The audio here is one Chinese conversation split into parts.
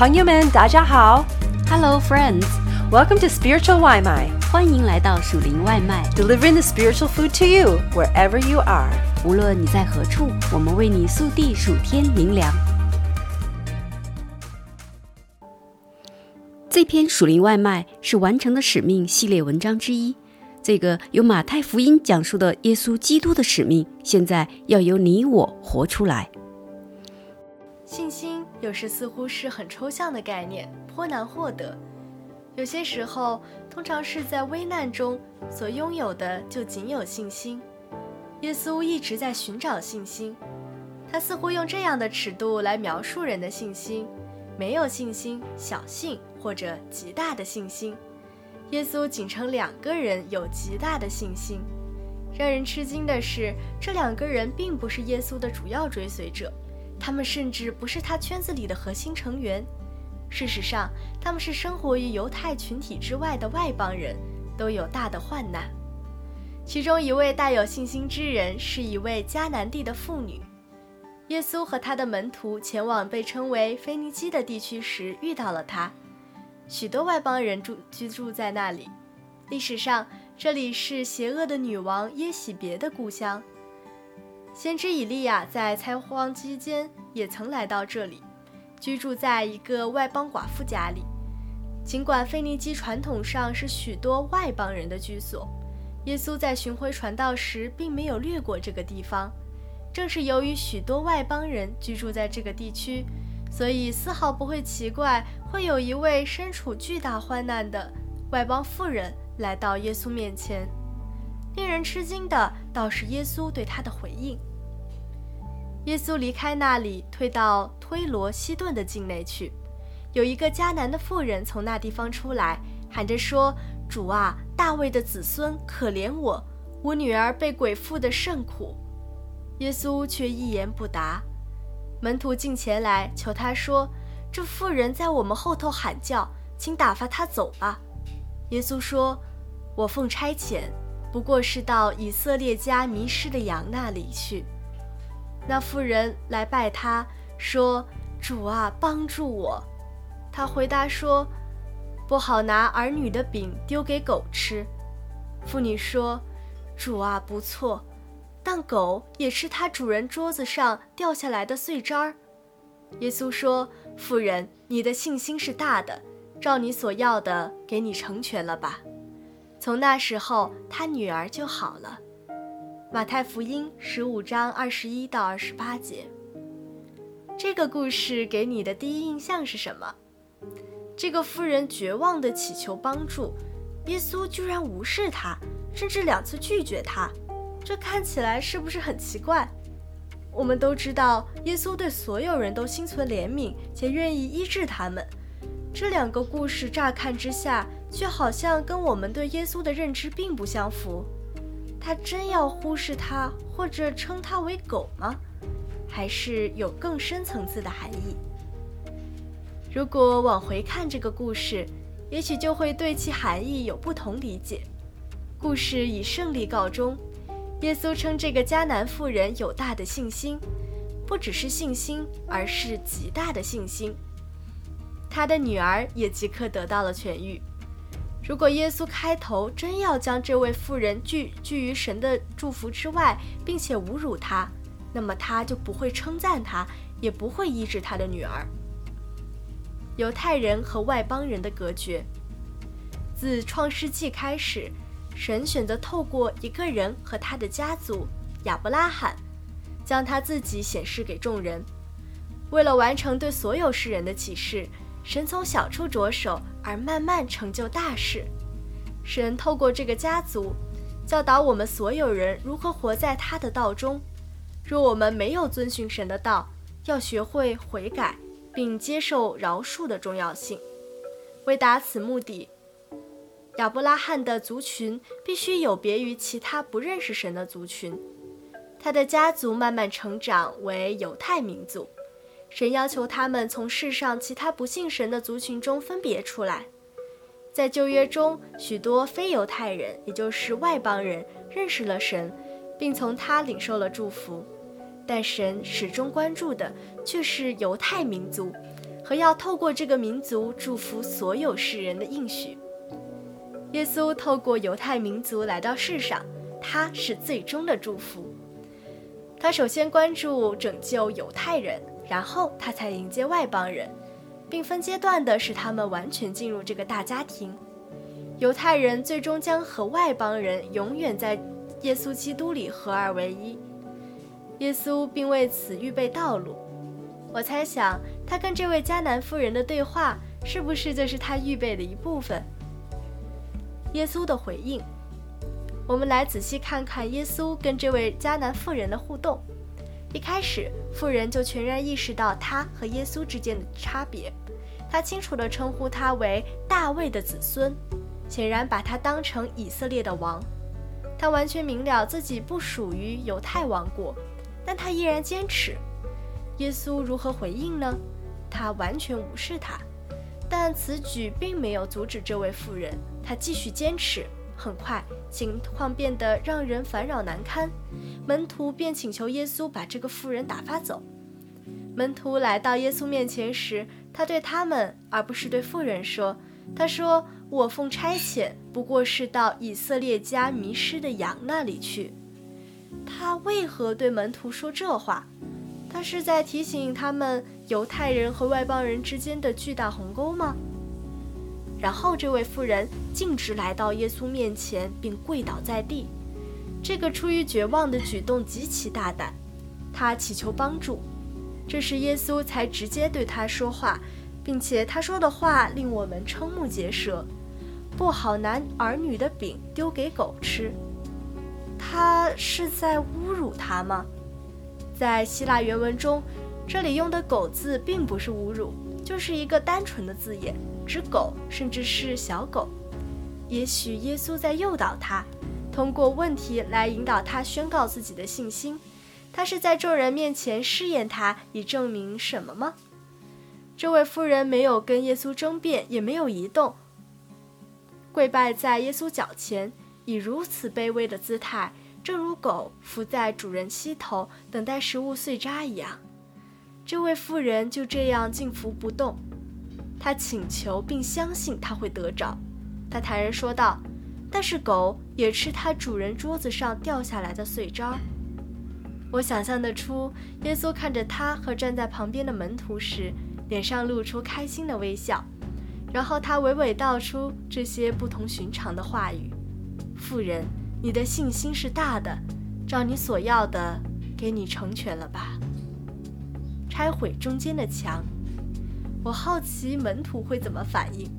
朋友们，大家好。Hello, friends！Welcome to Spiritual 外卖欢迎来到属灵外卖。delivering the spiritual food to you wherever you are. 无论你在何处，我们为你速递属天灵粮。这篇属灵外卖是完成的使命系列文章之一。这个由马太福音讲述的耶稣基督的使命，现在要由你我活出来。信心有时似乎是很抽象的概念，颇难获得。有些时候，通常是在危难中所拥有的就仅有信心。耶稣一直在寻找信心，他似乎用这样的尺度来描述人的信心：没有信心、小信或者极大的信心。耶稣仅称两个人有极大的信心。让人吃惊的是，这两个人并不是耶稣的主要追随者。他们甚至不是他圈子里的核心成员，事实上，他们是生活于犹太群体之外的外邦人，都有大的患难。其中一位大有信心之人是一位迦南地的妇女。耶稣和他的门徒前往被称为腓尼基的地区时遇到了她，许多外邦人住居住在那里。历史上，这里是邪恶的女王耶喜别的故乡。先知以利亚在灾荒期间也曾来到这里，居住在一个外邦寡妇家里。尽管腓尼基传统上是许多外邦人的居所，耶稣在巡回传道时并没有掠过这个地方。正是由于许多外邦人居住在这个地区，所以丝毫不会奇怪会有一位身处巨大患难的外邦妇人来到耶稣面前。令人吃惊的倒是耶稣对他的回应。耶稣离开那里，退到推罗西顿的境内去。有一个迦南的妇人从那地方出来，喊着说：“主啊，大卫的子孙，可怜我，我女儿被鬼附的甚苦。”耶稣却一言不答。门徒进前来求他说：“这妇人在我们后头喊叫，请打发她走吧。”耶稣说：“我奉差遣。”不过是到以色列家迷失的羊那里去。那妇人来拜他，说：“主啊，帮助我。”他回答说：“不好拿儿女的饼丢给狗吃。”妇女说：“主啊，不错，但狗也吃它主人桌子上掉下来的碎渣儿。”耶稣说：“妇人，你的信心是大的，照你所要的，给你成全了吧。”从那时候，他女儿就好了。马太福音十五章二十一到二十八节。这个故事给你的第一印象是什么？这个妇人绝望地祈求帮助，耶稣居然无视她，甚至两次拒绝她，这看起来是不是很奇怪？我们都知道，耶稣对所有人都心存怜悯，且愿意医治他们。这两个故事乍看之下，却好像跟我们对耶稣的认知并不相符。他真要忽视他，或者称他为狗吗？还是有更深层次的含义？如果往回看这个故事，也许就会对其含义有不同理解。故事以胜利告终，耶稣称这个迦南妇人有大的信心，不只是信心，而是极大的信心。他的女儿也即刻得到了痊愈。如果耶稣开头真要将这位妇人拒拒于神的祝福之外，并且侮辱她，那么他就不会称赞她，也不会医治他的女儿。犹太人和外邦人的隔绝，自创世纪开始，神选择透过一个人和他的家族亚伯拉罕，将他自己显示给众人。为了完成对所有世人的启示。神从小处着手，而慢慢成就大事。神透过这个家族，教导我们所有人如何活在他的道中。若我们没有遵循神的道，要学会悔改，并接受饶恕的重要性。为达此目的，亚伯拉罕的族群必须有别于其他不认识神的族群。他的家族慢慢成长为犹太民族。神要求他们从世上其他不信神的族群中分别出来。在旧约中，许多非犹太人，也就是外邦人，认识了神，并从他领受了祝福。但神始终关注的却是犹太民族和要透过这个民族祝福所有世人的应许。耶稣透过犹太民族来到世上，他是最终的祝福。他首先关注拯救犹太人，然后他才迎接外邦人，并分阶段的使他们完全进入这个大家庭。犹太人最终将和外邦人永远在耶稣基督里合二为一。耶稣并为此预备道路。我猜想，他跟这位迦南妇人的对话，是不是就是他预备的一部分？耶稣的回应。我们来仔细看看耶稣跟这位迦南妇人的互动。一开始，妇人就全然意识到他和耶稣之间的差别，他清楚地称呼他为大卫的子孙，显然把他当成以色列的王。他完全明了自己不属于犹太王国，但他依然坚持。耶稣如何回应呢？他完全无视他，但此举并没有阻止这位妇人，他继续坚持。很快，情况变得让人烦扰难堪，门徒便请求耶稣把这个妇人打发走。门徒来到耶稣面前时，他对他们，而不是对妇人说：“他说，我奉差遣，不过是到以色列家迷失的羊那里去。”他为何对门徒说这话？他是在提醒他们犹太人和外邦人之间的巨大鸿沟吗？然后，这位妇人径直来到耶稣面前，并跪倒在地。这个出于绝望的举动极其大胆。他祈求帮助，这时耶稣才直接对他说话，并且他说的话令我们瞠目结舌：“不好拿儿女的饼丢给狗吃。”他是在侮辱他吗？在希腊原文中，这里用的“狗”字并不是侮辱，就是一个单纯的字眼。只狗，甚至是小狗。也许耶稣在诱导他，通过问题来引导他宣告自己的信心。他是在众人面前试验他，以证明什么吗？这位妇人没有跟耶稣争辩，也没有移动，跪拜在耶稣脚前，以如此卑微的姿态，正如狗伏在主人膝头等待食物碎渣一样。这位妇人就这样静伏不动。他请求并相信他会得着，他坦然说道：“但是狗也吃它主人桌子上掉下来的碎渣。”我想象得出，耶稣看着他和站在旁边的门徒时，脸上露出开心的微笑，然后他娓娓道出这些不同寻常的话语：“妇人，你的信心是大的，照你所要的，给你成全了吧。”拆毁中间的墙。我好奇门徒会怎么反应。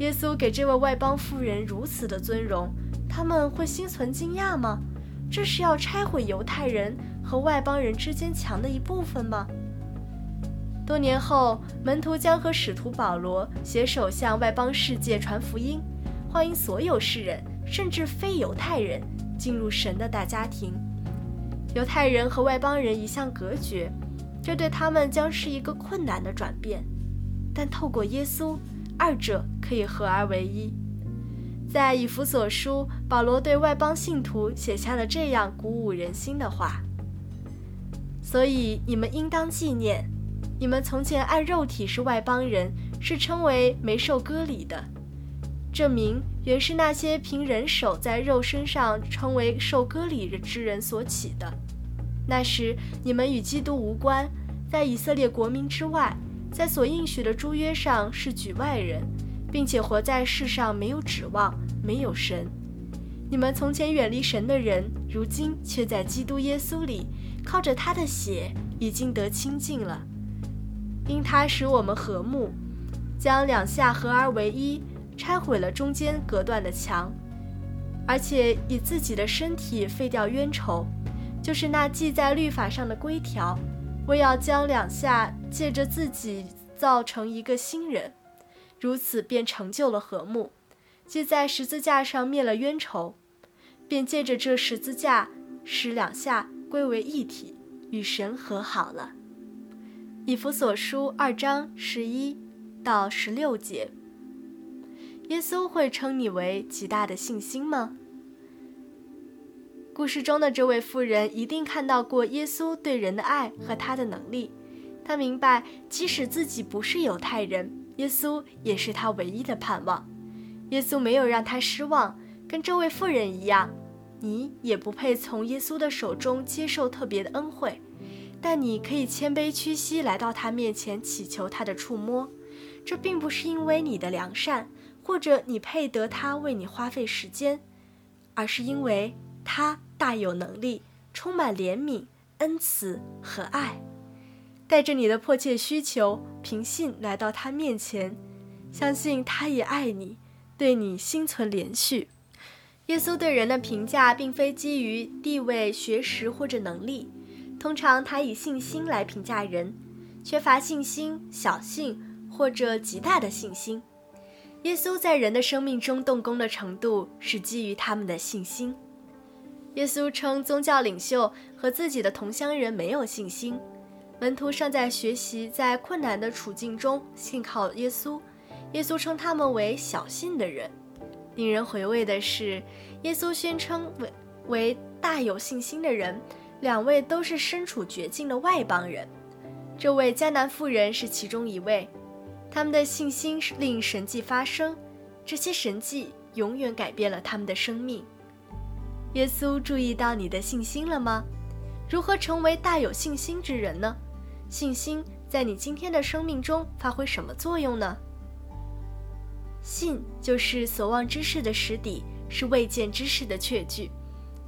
耶稣给这位外邦妇人如此的尊荣，他们会心存惊讶吗？这是要拆毁犹太人和外邦人之间墙的一部分吗？多年后，门徒将和使徒保罗携手向外邦世界传福音，欢迎所有世人，甚至非犹太人进入神的大家庭。犹太人和外邦人一向隔绝，这对他们将是一个困难的转变。但透过耶稣，二者可以合而为一。在以弗所书，保罗对外邦信徒写下了这样鼓舞人心的话：“所以你们应当纪念，你们从前按肉体是外邦人，是称为没受割礼的。这名原是那些凭人手在肉身上称为受割礼之人所起的。那时你们与基督无关，在以色列国民之外。”在所应许的诸约上是局外人，并且活在世上没有指望，没有神。你们从前远离神的人，如今却在基督耶稣里，靠着他的血已经得清净了。因他使我们和睦，将两下合而为一，拆毁了中间隔断的墙，而且以自己的身体废掉冤仇，就是那记在律法上的规条。为要将两下借着自己造成一个新人，如此便成就了和睦，借在十字架上灭了冤仇，便借着这十字架使两下归为一体，与神和好了。以弗所书二章十一到十六节。耶稣会称你为极大的信心吗？故事中的这位妇人一定看到过耶稣对人的爱和他的能力，他明白，即使自己不是犹太人，耶稣也是他唯一的盼望。耶稣没有让他失望，跟这位妇人一样，你也不配从耶稣的手中接受特别的恩惠，但你可以谦卑屈膝来到他面前，祈求他的触摸。这并不是因为你的良善，或者你配得他为你花费时间，而是因为他大有能力，充满怜悯、恩慈和爱。带着你的迫切需求，凭信来到他面前，相信他也爱你，对你心存怜恤。耶稣对人的评价并非基于地位、学识或者能力，通常他以信心来评价人，缺乏信心、小信或者极大的信心。耶稣在人的生命中动工的程度是基于他们的信心。耶稣称宗教领袖和自己的同乡人没有信心。门徒尚在学习，在困难的处境中信靠耶稣。耶稣称他们为小信的人。令人回味的是，耶稣宣称为为大有信心的人，两位都是身处绝境的外邦人。这位迦南妇人是其中一位。他们的信心令神迹发生，这些神迹永远改变了他们的生命。耶稣注意到你的信心了吗？如何成为大有信心之人呢？信心在你今天的生命中发挥什么作用呢？信就是所望之事的实底，是未见之事的确据。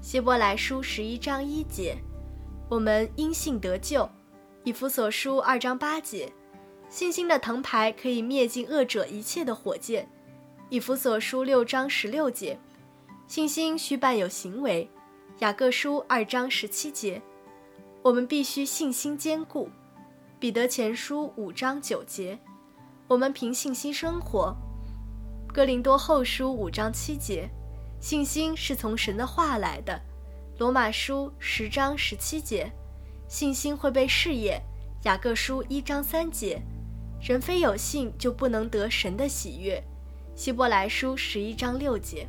希伯来书十一章一节，我们因信得救。以弗所书二章八节，信心的藤牌可以灭尽恶者一切的火箭。以弗所书六章十六节，信心需伴有行为。雅各书二章十七节，我们必须信心坚固。彼得前书五章九节，我们凭信心生活；哥林多后书五章七节，信心是从神的话来的；罗马书十章十七节，信心会被试验；雅各书一章三节，人非有信就不能得神的喜悦；希伯来书十一章六节。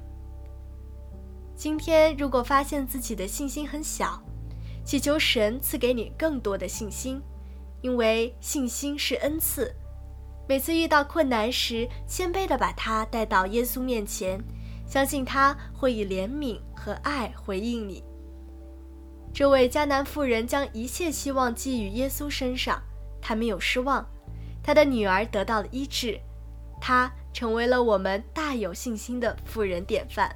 今天如果发现自己的信心很小，祈求神赐给你更多的信心。因为信心是恩赐，每次遇到困难时，谦卑地把它带到耶稣面前，相信他会以怜悯和爱回应你。这位迦南妇人将一切希望寄予耶稣身上，她没有失望，她的女儿得到了医治，她成为了我们大有信心的妇人典范。